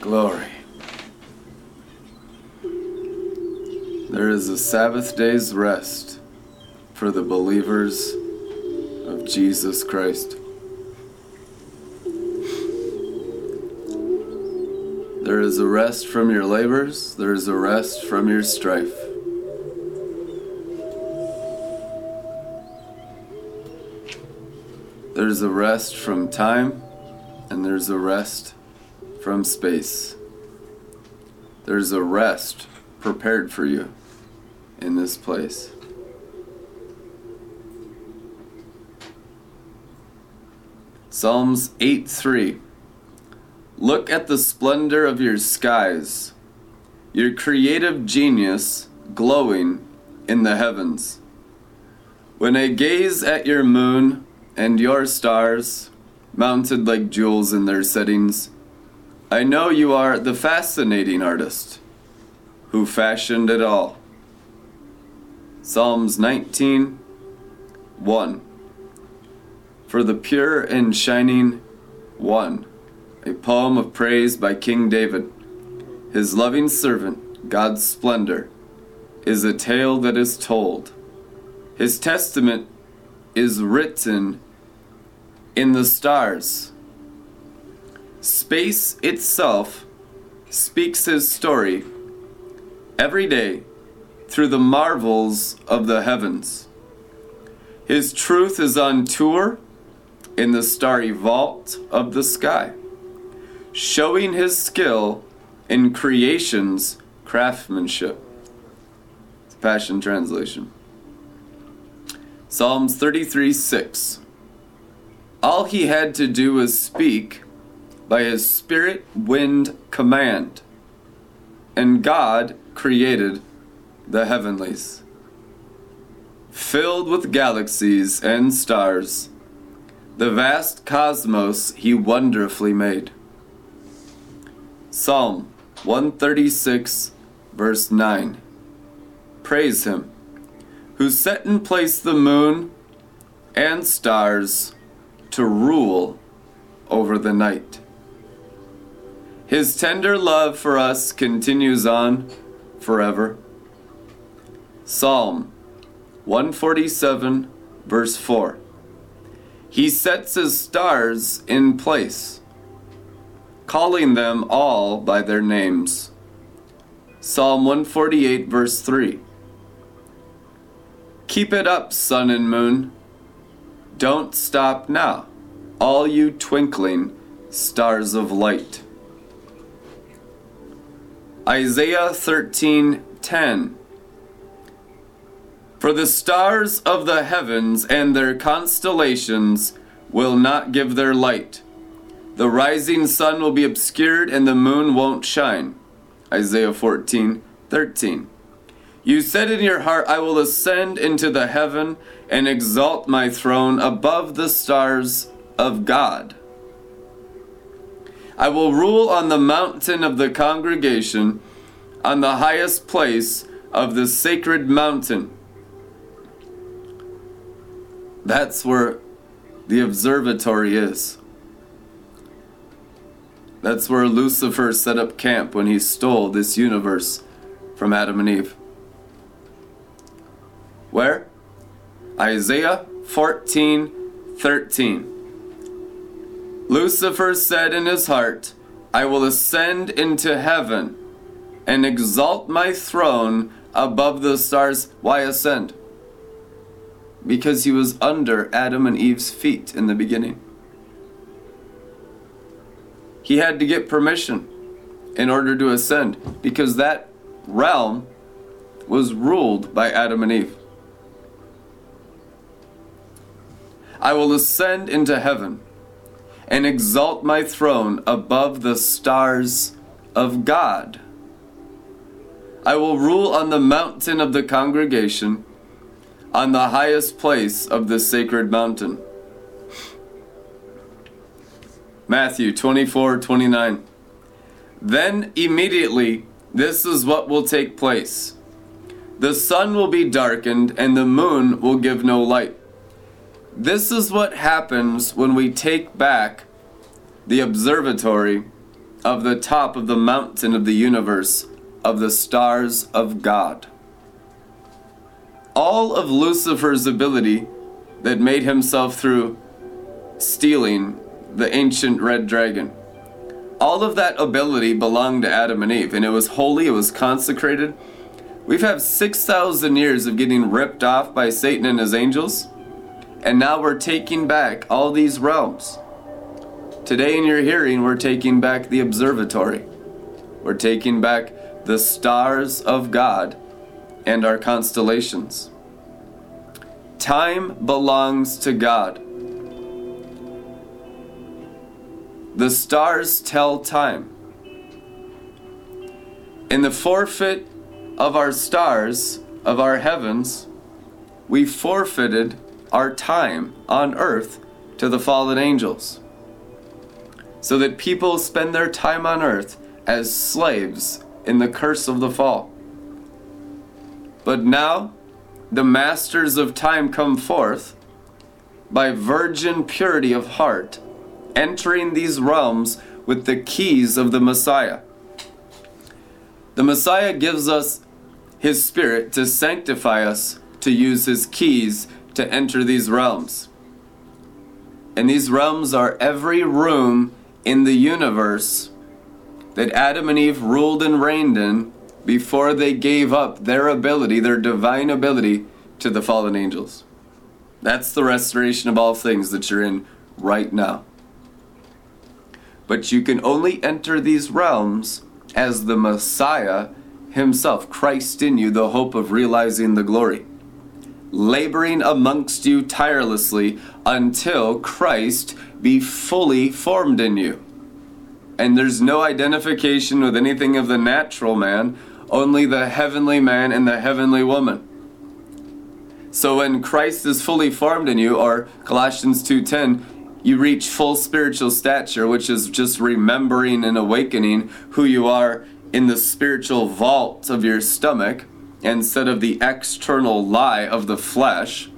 Glory. There is a Sabbath day's rest for the believers of Jesus Christ. There is a rest from your labors, there is a rest from your strife. There's a rest from time, and there's a rest from space. There's a rest prepared for you in this place. Psalms 8 3. Look at the splendor of your skies, your creative genius glowing in the heavens. When I gaze at your moon and your stars, mounted like jewels in their settings, I know you are the fascinating artist who fashioned it all. Psalms 19 1. For the pure and shining one, a poem of praise by King David. His loving servant, God's splendor, is a tale that is told. His testament is written in the stars. Space itself speaks his story every day through the marvels of the heavens. His truth is on tour in the starry vault of the sky, showing his skill in creation's craftsmanship. Passion Translation. Psalms 33 6. All he had to do was speak by his spirit wind command, and God created the heavenlies. Filled with galaxies and stars, the vast cosmos he wonderfully made. Psalm 136, verse 9. Praise him, who set in place the moon and stars to rule over the night. His tender love for us continues on forever. Psalm 147, verse 4. He sets his stars in place, calling them all by their names. Psalm 148, verse 3. Keep it up, sun and moon. Don't stop now, all you twinkling stars of light. Isaiah 13:10 For the stars of the heavens and their constellations will not give their light. The rising sun will be obscured and the moon won't shine. Isaiah 14:13 You said in your heart, I will ascend into the heaven and exalt my throne above the stars of God. I will rule on the mountain of the congregation, on the highest place of the sacred mountain. That's where the observatory is. That's where Lucifer set up camp when he stole this universe from Adam and Eve. Where? Isaiah 14 13. Lucifer said in his heart, I will ascend into heaven and exalt my throne above the stars. Why ascend? Because he was under Adam and Eve's feet in the beginning. He had to get permission in order to ascend because that realm was ruled by Adam and Eve. I will ascend into heaven and exalt my throne above the stars of God. I will rule on the mountain of the congregation, on the highest place of the sacred mountain. Matthew 24 29. Then immediately, this is what will take place the sun will be darkened, and the moon will give no light. This is what happens when we take back the observatory of the top of the mountain of the universe, of the stars of God. All of Lucifer's ability that made himself through stealing the ancient red dragon. All of that ability belonged to Adam and Eve, and it was holy, it was consecrated. We've had 6,000 years of getting ripped off by Satan and his angels, and now we're taking back all these realms. Today, in your hearing, we're taking back the observatory. We're taking back the stars of God and our constellations. Time belongs to God. The stars tell time. In the forfeit of our stars, of our heavens, we forfeited our time on earth to the fallen angels so that people spend their time on earth as slaves in the curse of the fall. But now, the masters of time come forth by virgin purity of heart, entering these realms with the keys of the Messiah. The Messiah gives us his Spirit to sanctify us to use his keys to enter these realms. And these realms are every room in the universe that Adam and Eve ruled and reigned in before they gave up their ability, their divine ability, to the fallen angels. That's the restoration of all things that you're in right now. But you can only enter these realms as the Messiah himself, Christ in you, the hope of realizing the glory. Laboring amongst you tirelessly until Christ be fully formed in you. And there's no identification with anything of the natural man, only the heavenly man and the heavenly woman. So when Christ is fully formed in you, or Colossians 2:10, you reach full spiritual stature, which is just remembering and awakening who you are in the spiritual vault of your stomach instead of the external lie of the flesh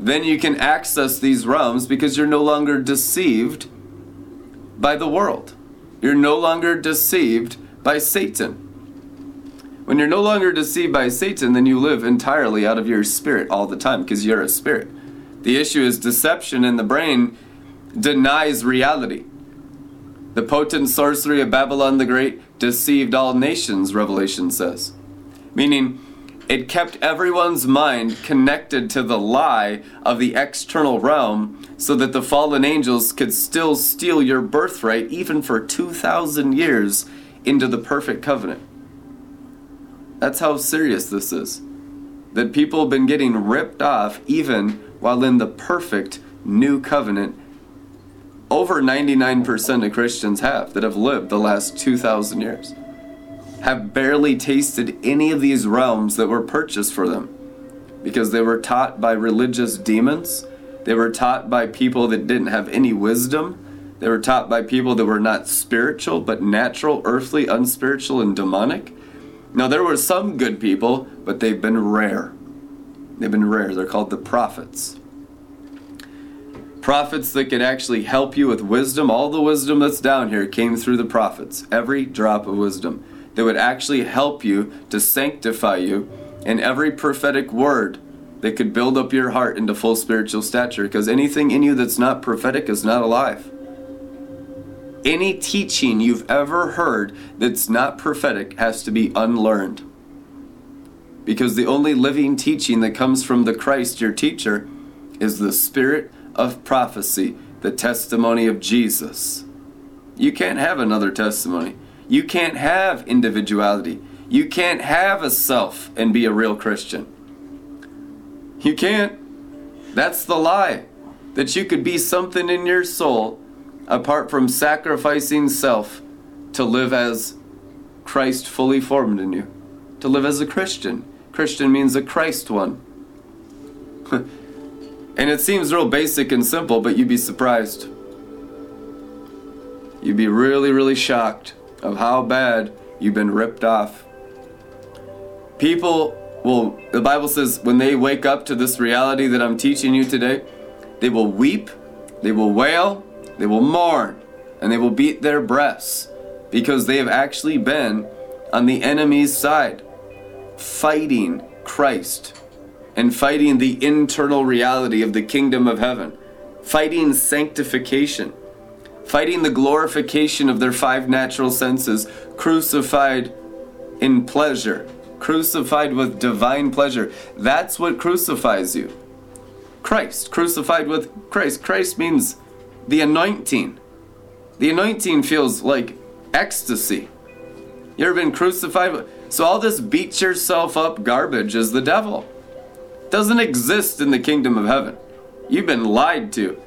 then you can access these realms because you're no longer deceived by the world. You're no longer deceived by Satan. When you're no longer deceived by Satan, then you live entirely out of your spirit all the time because you're a spirit. The issue is deception in the brain denies reality. The potent sorcery of Babylon the Great deceived all nations, Revelation says. Meaning, it kept everyone's mind connected to the lie of the external realm so that the fallen angels could still steal your birthright even for 2,000 years into the perfect covenant. That's how serious this is. That people have been getting ripped off even while in the perfect new covenant. Over 99% of Christians have that have lived the last 2,000 years have barely tasted any of these realms that were purchased for them because they were taught by religious demons. They were taught by people that didn't have any wisdom. They were taught by people that were not spiritual but natural, earthly, unspiritual, and demonic. Now, there were some good people, but they've been rare. They've been rare. They're called the prophets. Prophets that could actually help you with wisdom. All the wisdom that's down here came through the prophets. Every drop of wisdom that would actually help you to sanctify you in every prophetic word that could build up your heart into full spiritual stature because anything in you that's not prophetic is not alive. Any teaching you've ever heard that's not prophetic has to be unlearned. Because the only living teaching that comes from the Christ, your teacher, is the spirit of prophecy, the testimony of Jesus. You can't have another testimony. You can't have individuality. You can't have a self and be a real Christian. You can't. That's the lie. That you could be something in your soul apart from sacrificing self to live as Christ fully formed in you. To live as a Christian. Christian means a Christ one. and it seems real basic and simple, but you'd be surprised. You'd be really, really shocked of how bad you've been ripped off. People will, the Bible says, when they wake up to this reality that I'm teaching you today, they will weep, they will wail, they will mourn, and they will beat their breasts because they have actually been on the enemy's side, fighting Christ and fighting the internal reality of the kingdom of heaven, fighting sanctification, fighting the glorification of their five natural senses, crucified in pleasure, crucified with divine pleasure. That's what crucifies you. Christ, crucified with Christ. Christ means the anointing. The anointing feels like ecstasy. You ever been crucified? So all this beat yourself up garbage is the devil. Doesn't exist in the kingdom of heaven. You've been lied to.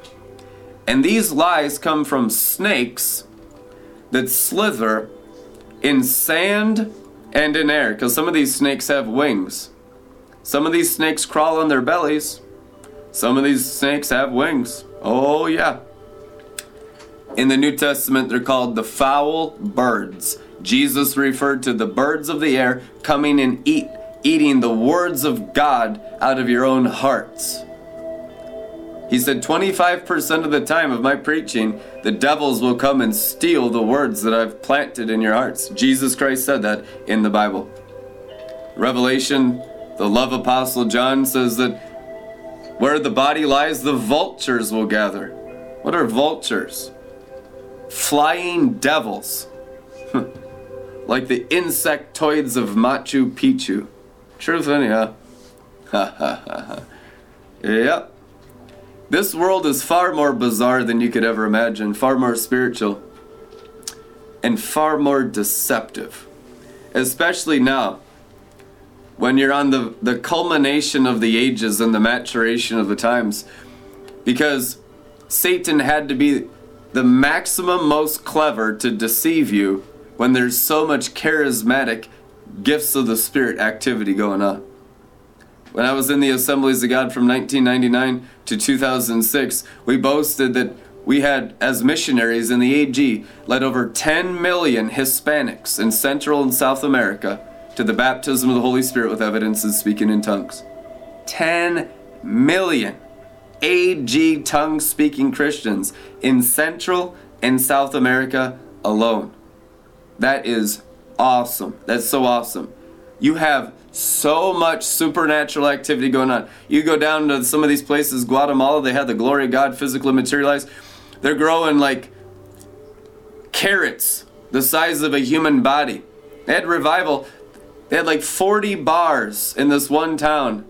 And these lies come from snakes that slither in sand and in air. Because some of these snakes have wings. Some of these snakes crawl on their bellies. Some of these snakes have wings. Oh, yeah. In the New Testament, they're called the foul birds. Jesus referred to the birds of the air coming and eat, eating the words of God out of your own hearts. He said 25% of the time of my preaching, the devils will come and steal the words that I've planted in your hearts. Jesus Christ said that in the Bible. Revelation, the love apostle John says that where the body lies, the vultures will gather. What are vultures? flying devils, like the insectoids of Machu Picchu. Truth, anyhow. Ha ha ha ha. Yep. This world is far more bizarre than you could ever imagine, far more spiritual, and far more deceptive. Especially now, when you're on the, the culmination of the ages and the maturation of the times. Because Satan had to be the maximum most clever to deceive you when there's so much charismatic gifts of the Spirit activity going on. When I was in the Assemblies of God from 1999 to 2006, we boasted that we had, as missionaries in the AG, led over 10 million Hispanics in Central and South America to the baptism of the Holy Spirit with evidence speaking in tongues. 10 million. AG tongue speaking Christians in Central and South America alone. That is awesome. That's so awesome. You have so much supernatural activity going on. You go down to some of these places, Guatemala, they have the glory of God physically materialized. They're growing like carrots the size of a human body. They had revival. They had like 40 bars in this one town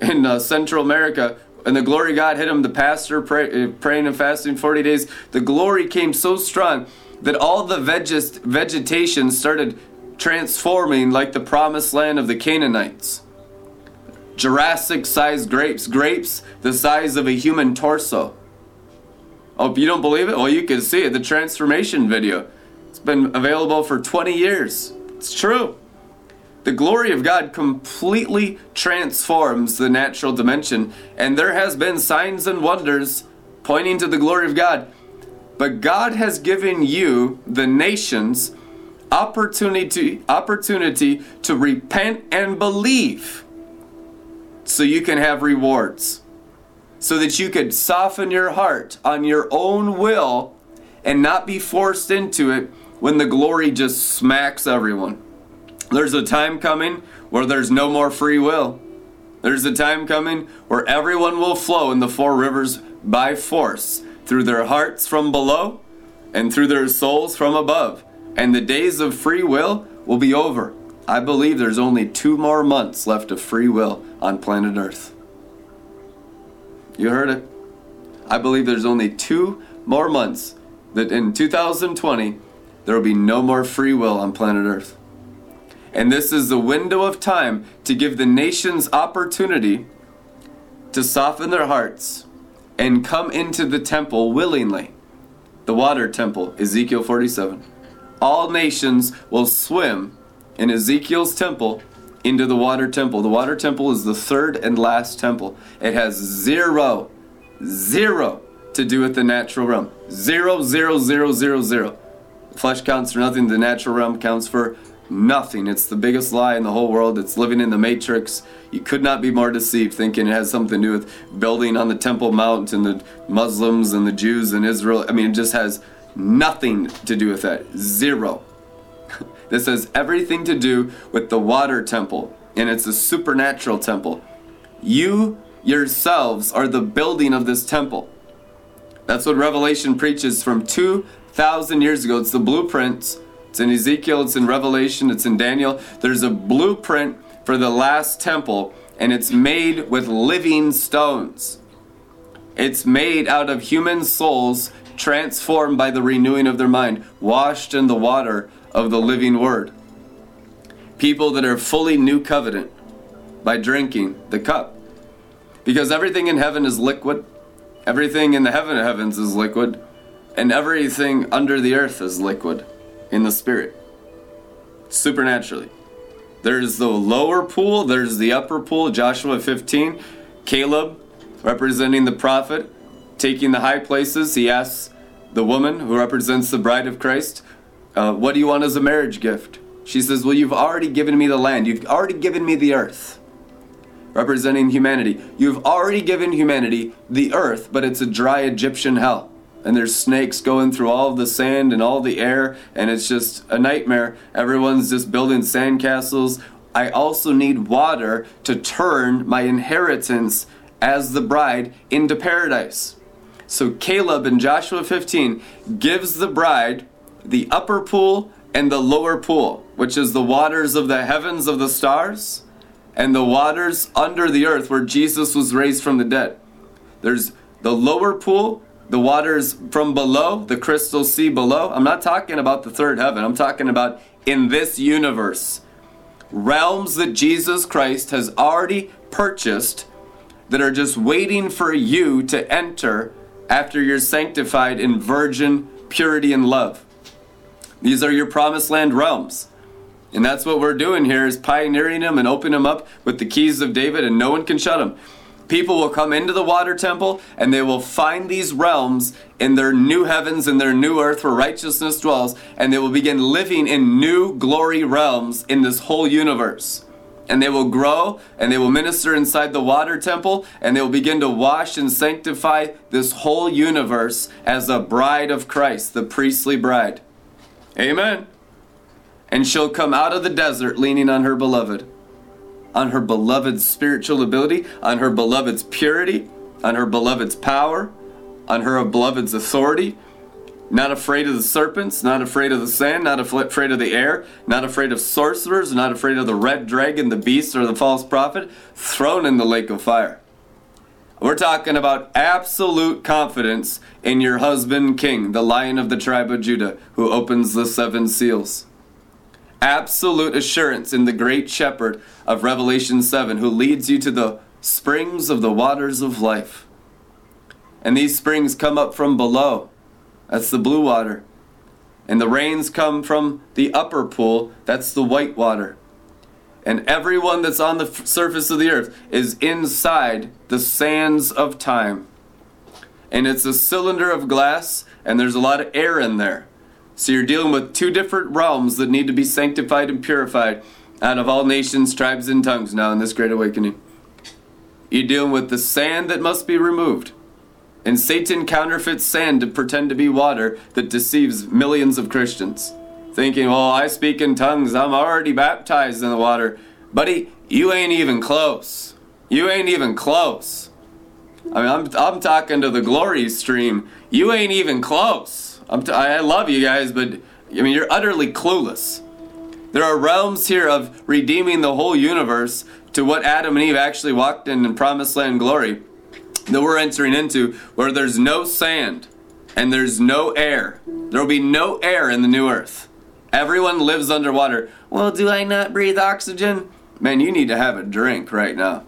in uh, Central America and the glory of God hit him. The pastor pray, uh, praying and fasting 40 days. The glory came so strong that all the vegetation started transforming like the promised land of the Canaanites. Jurassic sized grapes, grapes the size of a human torso. Oh, you don't believe it, well, you can see it. The transformation video. It's been available for 20 years. It's true. The glory of God completely transforms the natural dimension, and there has been signs and wonders pointing to the glory of God. But God has given you, the nations, opportunity opportunity to repent and believe so you can have rewards. So that you could soften your heart on your own will and not be forced into it when the glory just smacks everyone. There's a time coming where there's no more free will. There's a time coming where everyone will flow in the four rivers by force through their hearts from below and through their souls from above. And the days of free will will be over. I believe there's only two more months left of free will on planet Earth. You heard it. I believe there's only two more months that in 2020 there will be no more free will on planet Earth. And this is the window of time to give the nations opportunity to soften their hearts and come into the temple willingly. The water temple, Ezekiel 47. All nations will swim in Ezekiel's temple into the water temple. The water temple is the third and last temple. It has zero, zero to do with the natural realm. Zero, zero, zero, zero, zero. Flesh counts for nothing, the natural realm counts for Nothing. It's the biggest lie in the whole world. It's living in the matrix. You could not be more deceived thinking it has something to do with building on the Temple Mount and the Muslims and the Jews and Israel. I mean, it just has nothing to do with that. Zero. This has everything to do with the water temple, and it's a supernatural temple. You yourselves are the building of this temple. That's what Revelation preaches from 2,000 years ago. It's the blueprints. It's in Ezekiel, it's in Revelation, it's in Daniel. There's a blueprint for the last temple, and it's made with living stones. It's made out of human souls transformed by the renewing of their mind, washed in the water of the living word. People that are fully new covenant by drinking the cup. Because everything in heaven is liquid, everything in the heaven of heavens is liquid, and everything under the earth is liquid in the spirit. Supernaturally. There's the lower pool, there's the upper pool, Joshua 15. Caleb, representing the prophet, taking the high places, he asks the woman who represents the bride of Christ, uh, What do you want as a marriage gift? She says, Well, you've already given me the land, you've already given me the earth. Representing humanity. You've already given humanity the earth, but it's a dry Egyptian hell. And there's snakes going through all the sand and all the air, and it's just a nightmare. Everyone's just building sandcastles. I also need water to turn my inheritance as the bride into paradise. So Caleb in Joshua 15 gives the bride the upper pool and the lower pool, which is the waters of the heavens of the stars and the waters under the earth where Jesus was raised from the dead. There's the lower pool, the waters from below, the crystal sea below. I'm not talking about the third heaven, I'm talking about in this universe. Realms that Jesus Christ has already purchased that are just waiting for you to enter after you're sanctified in virgin purity and love. These are your promised land realms. And that's what we're doing here is pioneering them and opening them up with the keys of David and no one can shut them. People will come into the water temple and they will find these realms in their new heavens and their new earth where righteousness dwells and they will begin living in new glory realms in this whole universe. And they will grow and they will minister inside the water temple and they will begin to wash and sanctify this whole universe as a bride of Christ, the priestly bride. Amen. And she'll come out of the desert leaning on her beloved, on her beloved's spiritual ability, on her beloved's purity, on her beloved's power, on her beloved's authority. Not afraid of the serpents, not afraid of the sand, not afraid of the air, not afraid of sorcerers, not afraid of the red dragon, the beast, or the false prophet, thrown in the lake of fire. We're talking about absolute confidence in your husband, King, the lion of the tribe of Judah, who opens the seven seals. Absolute assurance in the great shepherd of Revelation 7, who leads you to the springs of the waters of life. And these springs come up from below. That's the blue water. And the rains come from the upper pool. That's the white water and everyone that's on the surface of the earth is inside the sands of time. And it's a cylinder of glass, and there's a lot of air in there. So you're dealing with two different realms that need to be sanctified and purified out of all nations, tribes, and tongues now in this great awakening. You're dealing with the sand that must be removed. And Satan counterfeits sand to pretend to be water that deceives millions of Christians thinking, well, I speak in tongues, I'm already baptized in the water. Buddy, you ain't even close. You ain't even close. I mean, I'm, I'm talking to the glory stream. You ain't even close. I'm t- I love you guys, but I mean, you're utterly clueless. There are realms here of redeeming the whole universe to what Adam and Eve actually walked in in promised land glory that we're entering into, where there's no sand and there's no air. There will be no air in the new earth. Everyone lives underwater. Well, do I not breathe oxygen? Man, you need to have a drink right now.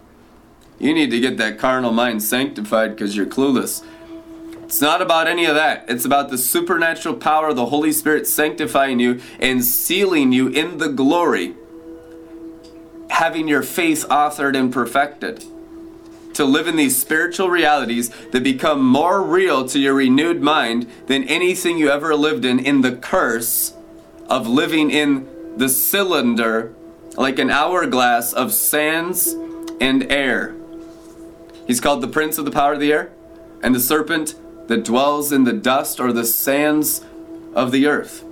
You need to get that carnal mind sanctified because you're clueless. It's not about any of that. It's about the supernatural power of the Holy Spirit sanctifying you and sealing you in the glory, having your faith authored and perfected. To live in these spiritual realities that become more real to your renewed mind than anything you ever lived in, in the curse of living in the cylinder like an hourglass of sands and air. He's called the prince of the power of the air, and the serpent that dwells in the dust or the sands of the earth.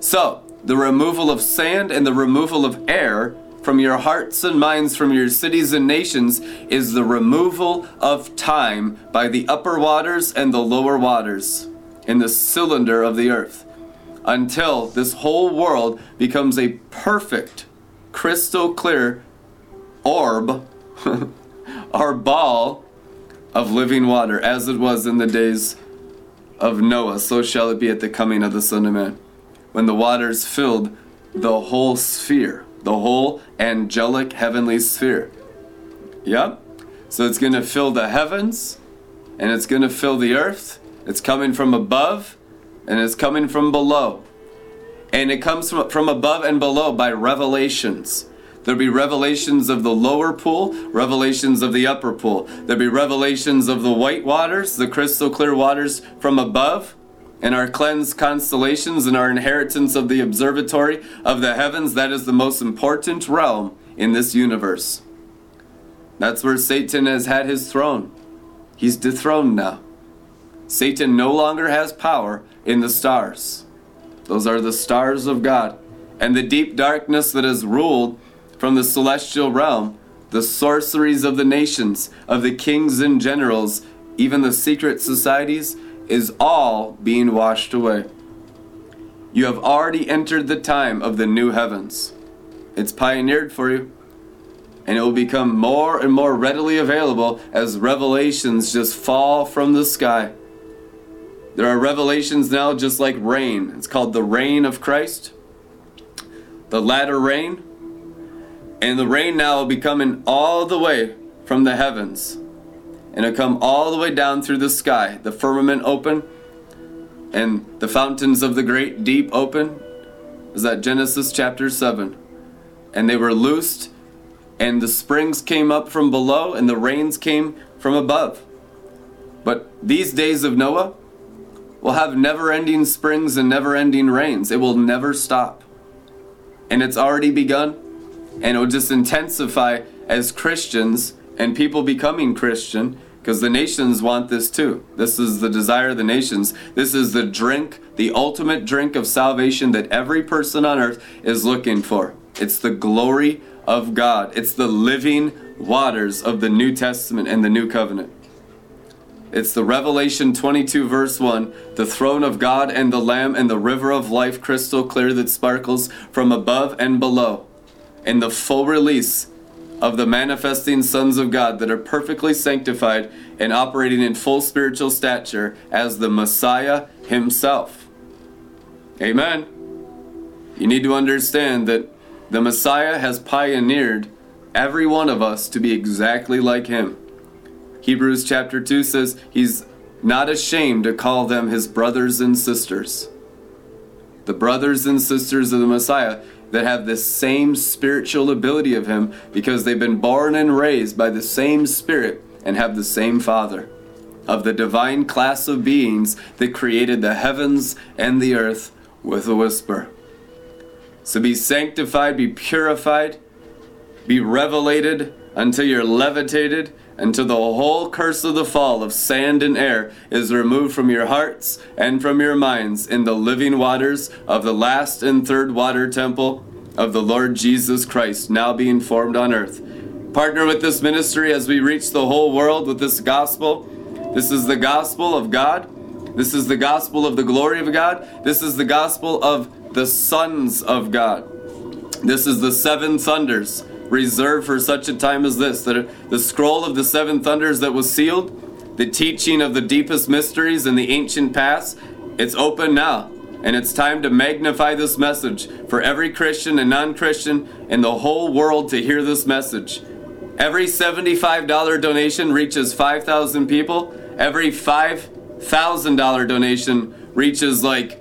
So, the removal of sand and the removal of air from your hearts and minds, from your cities and nations, is the removal of time by the upper waters and the lower waters in the cylinder of the earth until this whole world becomes a perfect, crystal clear orb or ball of living water, as it was in the days of Noah, so shall it be at the coming of the Son of Man, when the waters filled the whole sphere, the whole angelic heavenly sphere. Yep. So it's going to fill the heavens and it's going to fill the earth. It's coming from above and it's coming from below. And it comes from, from above and below by revelations. There'll be revelations of the lower pool, revelations of the upper pool. There'll be revelations of the white waters, the crystal clear waters from above, and our cleansed constellations and our inheritance of the observatory of the heavens. That is the most important realm in this universe. That's where Satan has had his throne. He's dethroned now. Satan no longer has power in the stars. Those are the stars of God. And the deep darkness that has ruled from the celestial realm, the sorceries of the nations, of the kings and generals, even the secret societies, is all being washed away. You have already entered the time of the new heavens. It's pioneered for you. And it will become more and more readily available as revelations just fall from the sky. There are revelations now just like rain. It's called the reign of Christ, the latter rain. And the rain now will be coming all the way from the heavens. And it'll come all the way down through the sky, the firmament open, and the fountains of the great deep open. Is that Genesis chapter 7? And they were loosed, and the springs came up from below, and the rains came from above. But these days of Noah will have never ending springs and never ending rains. It will never stop. And it's already begun and it will just intensify as Christians and people becoming Christian because the nations want this too. This is the desire of the nations. This is the drink, the ultimate drink of salvation that every person on earth is looking for. It's the glory of God, it's the living waters of the New Testament and the New Covenant. It's the Revelation 22, verse 1 the throne of God and the Lamb and the river of life crystal clear that sparkles from above and below and the full release of the manifesting sons of God that are perfectly sanctified and operating in full spiritual stature as the Messiah Himself. Amen. You need to understand that the Messiah has pioneered every one of us to be exactly like Him. Hebrews chapter 2 says He's not ashamed to call them His brothers and sisters. The brothers and sisters of the Messiah that have the same spiritual ability of Him because they've been born and raised by the same Spirit and have the same Father. Of the divine class of beings that created the heavens and the earth with a whisper. So be sanctified, be purified, be revelated until you're levitated, until the whole curse of the fall of sand and air is removed from your hearts and from your minds in the living waters of the last and third water temple of the Lord Jesus Christ, now being formed on earth. Partner with this ministry as we reach the whole world with this gospel. This is the gospel of God. This is the gospel of the glory of God. This is the gospel of the sons of God. This is the seven thunders reserved for such a time as this. That the scroll of the seven thunders that was sealed, the teaching of the deepest mysteries in the ancient past, it's open now. And it's time to magnify this message for every Christian and non Christian in the whole world to hear this message. Every $75 donation reaches 5,000 people. Every $5,000 donation reaches like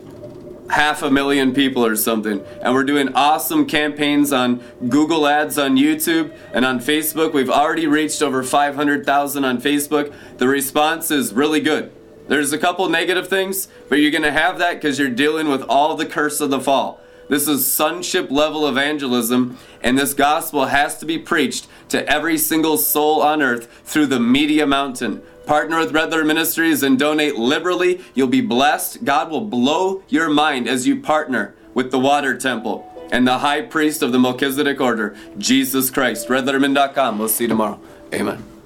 half a million people or something. And we're doing awesome campaigns on Google Ads on YouTube and on Facebook. We've already reached over 500,000 on Facebook. The response is really good. There's a couple negative things, but you're going to have that because you're dealing with all the curse of the fall. This is sonship level evangelism, and this gospel has to be preached to every single soul on earth through the Media Mountain. Partner with Red Letter Ministries and donate liberally. You'll be blessed. God will blow your mind as you partner with the Water Temple and the High Priest of the Melchizedek Order, Jesus Christ. RedLetterMin.com. We'll see you tomorrow. Amen.